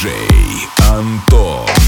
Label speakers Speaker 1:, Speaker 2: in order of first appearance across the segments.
Speaker 1: диджей Антон.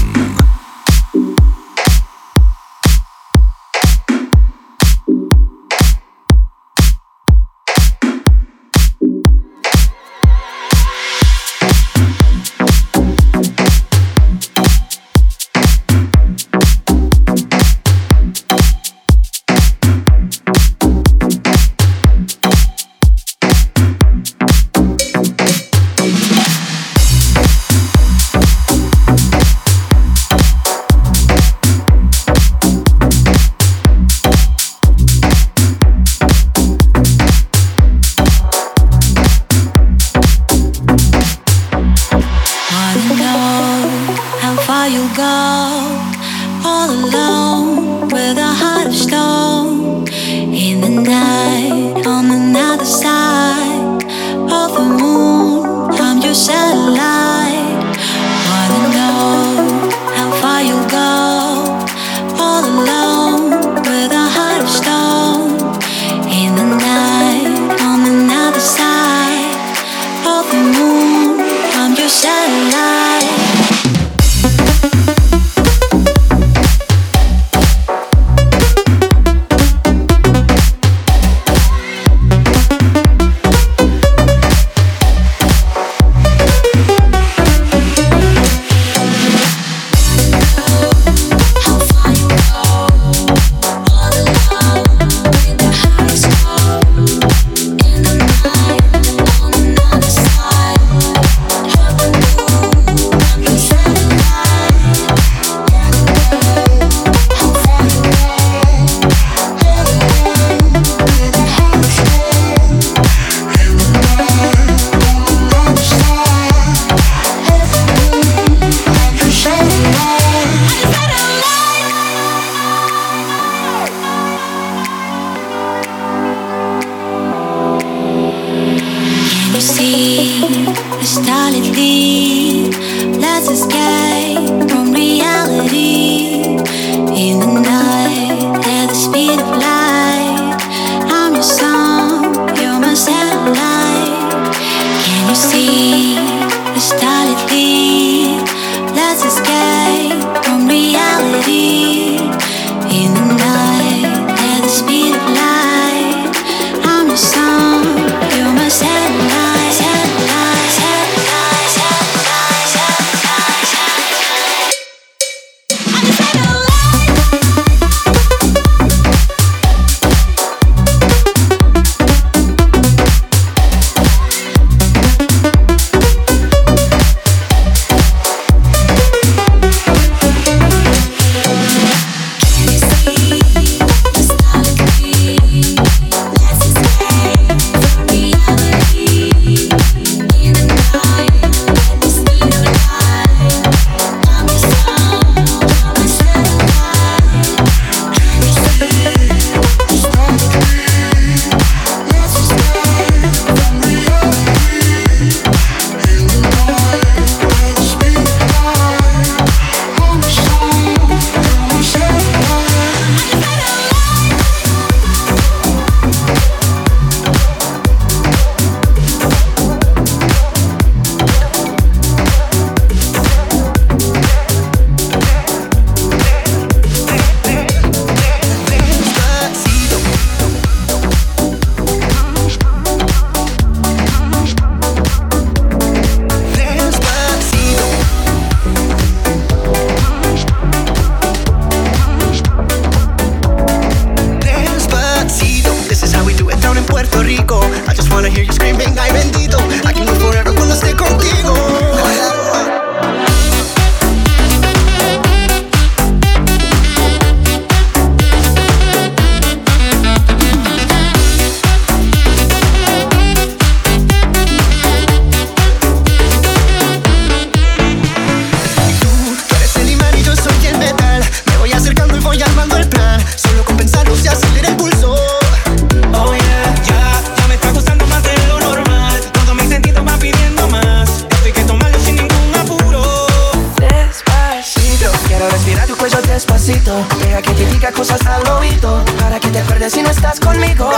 Speaker 1: si no estás conmigo?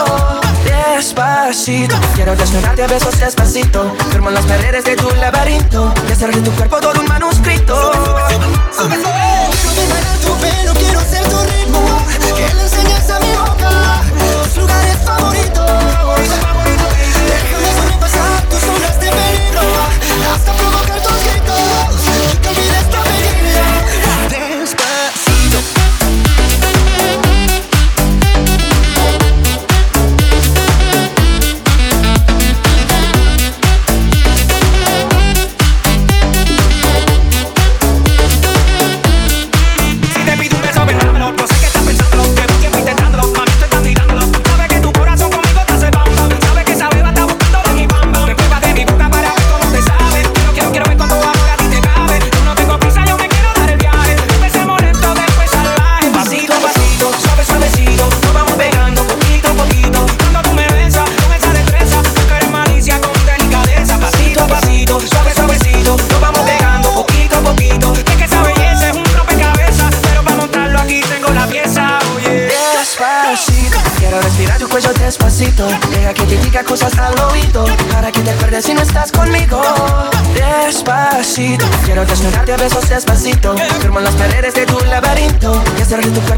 Speaker 2: Despacito, quiero desnudarte a besos despacito. Firmo las paredes de tu laberinto y hacer de tu cuerpo todo un manuscrito.
Speaker 3: Sube, sube, sube, quiero tu
Speaker 4: pelo, quiero ser hasta el
Speaker 2: oído. Para que te acuerdes si no estás conmigo. Despacito. Quiero desnudarte a besos despacito. Firmo las paredes de tu laberinto. Y hacer de tu cuerpo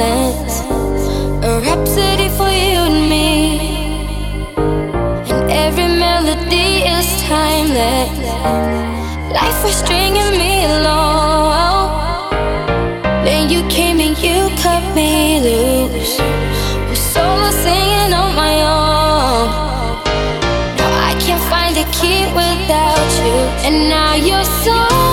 Speaker 2: silence, a rhapsody
Speaker 3: for you and me. And every melody
Speaker 2: is timeless. Life was stringing me along. Then you came
Speaker 3: and
Speaker 2: you
Speaker 3: cut me loose. Was solo singing on my
Speaker 2: own.
Speaker 5: Now I can't
Speaker 6: find a key
Speaker 7: without you. And now you're so.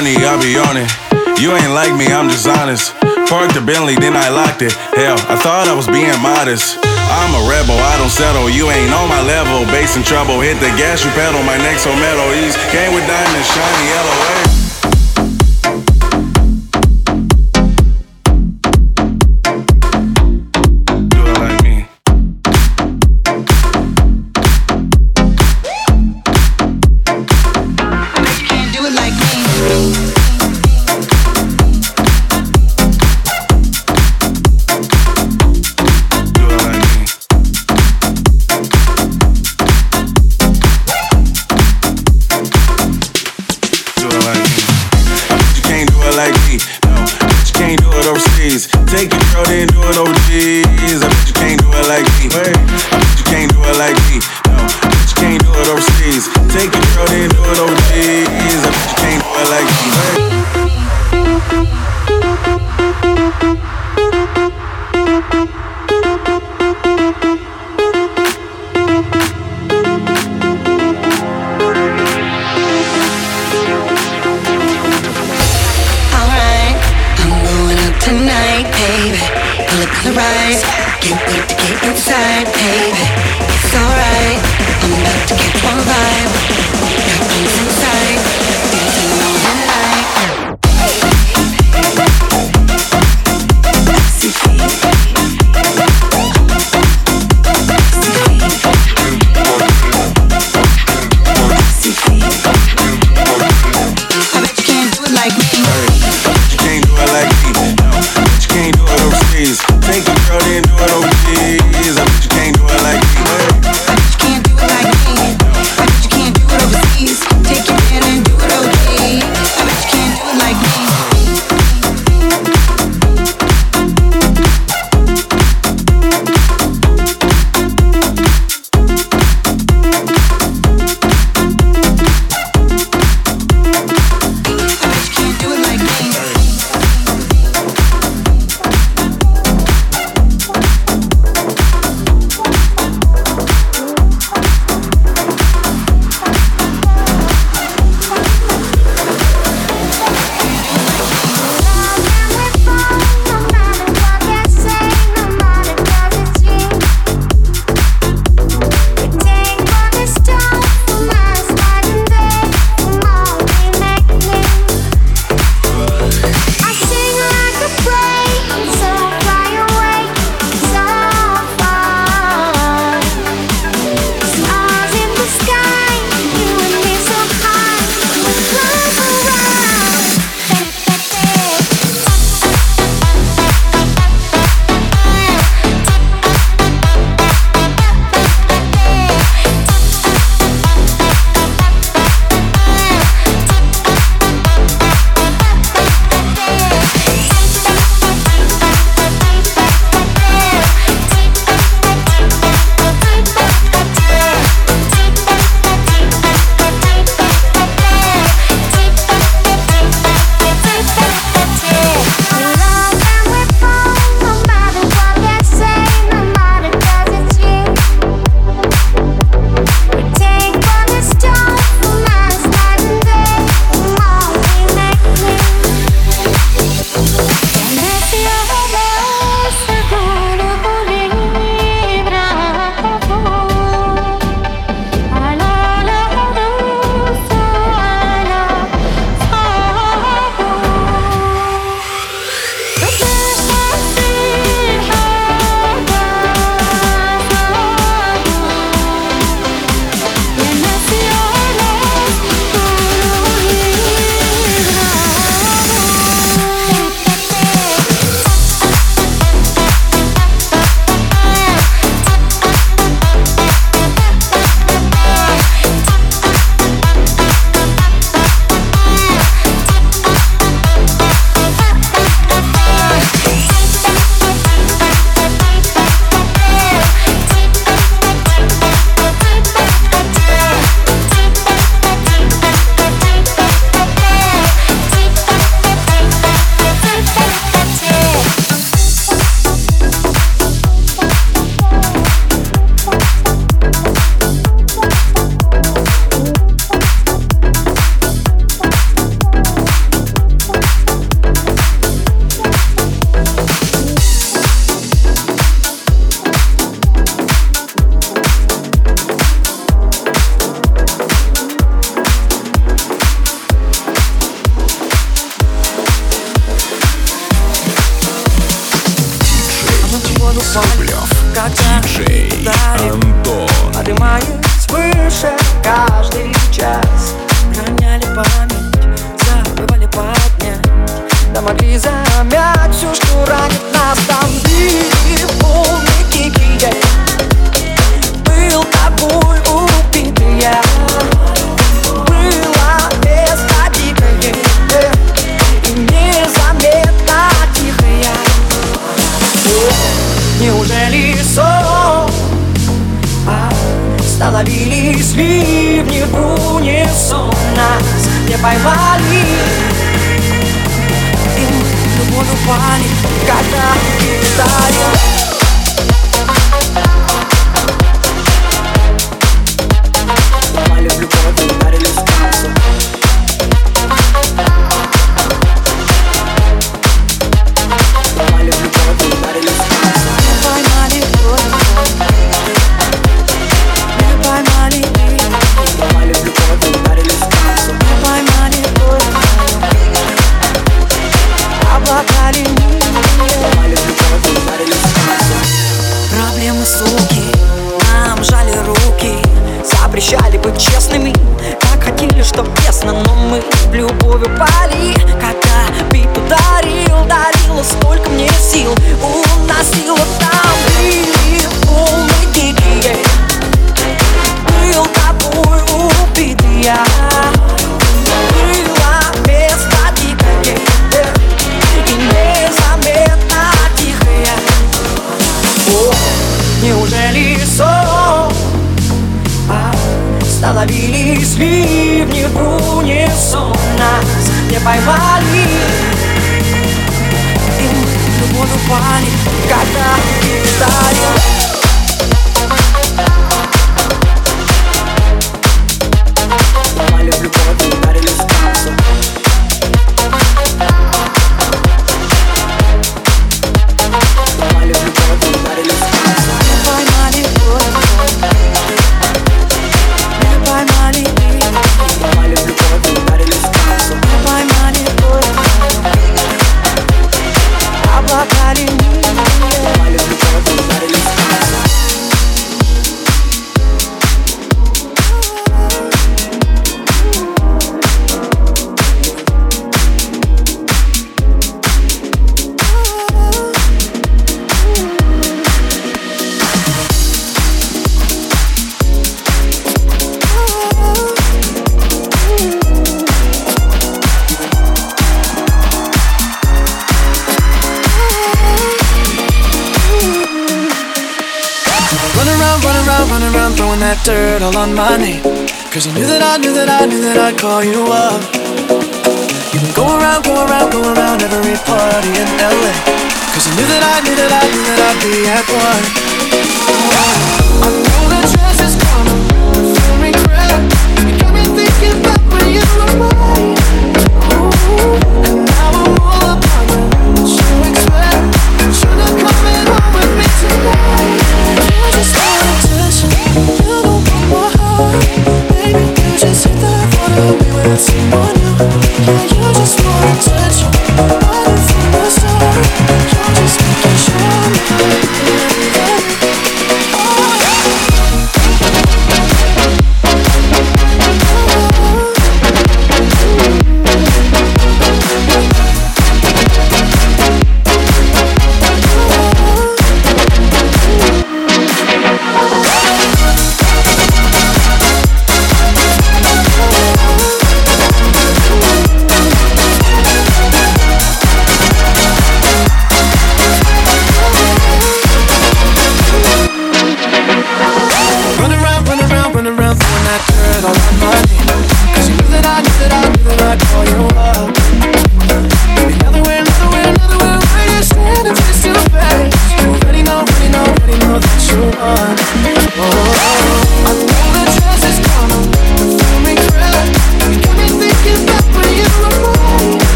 Speaker 7: money, I be on it. You ain't like me, I'm just honest. Parked the Bentley, then I locked it. Hell, I thought I was being modest. I'm a rebel, I don't settle. You ain't on my level. Bass in trouble, hit the gas, you pedal. My neck's so metal. East came with diamonds, shiny,
Speaker 2: LOA.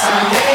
Speaker 2: Listen.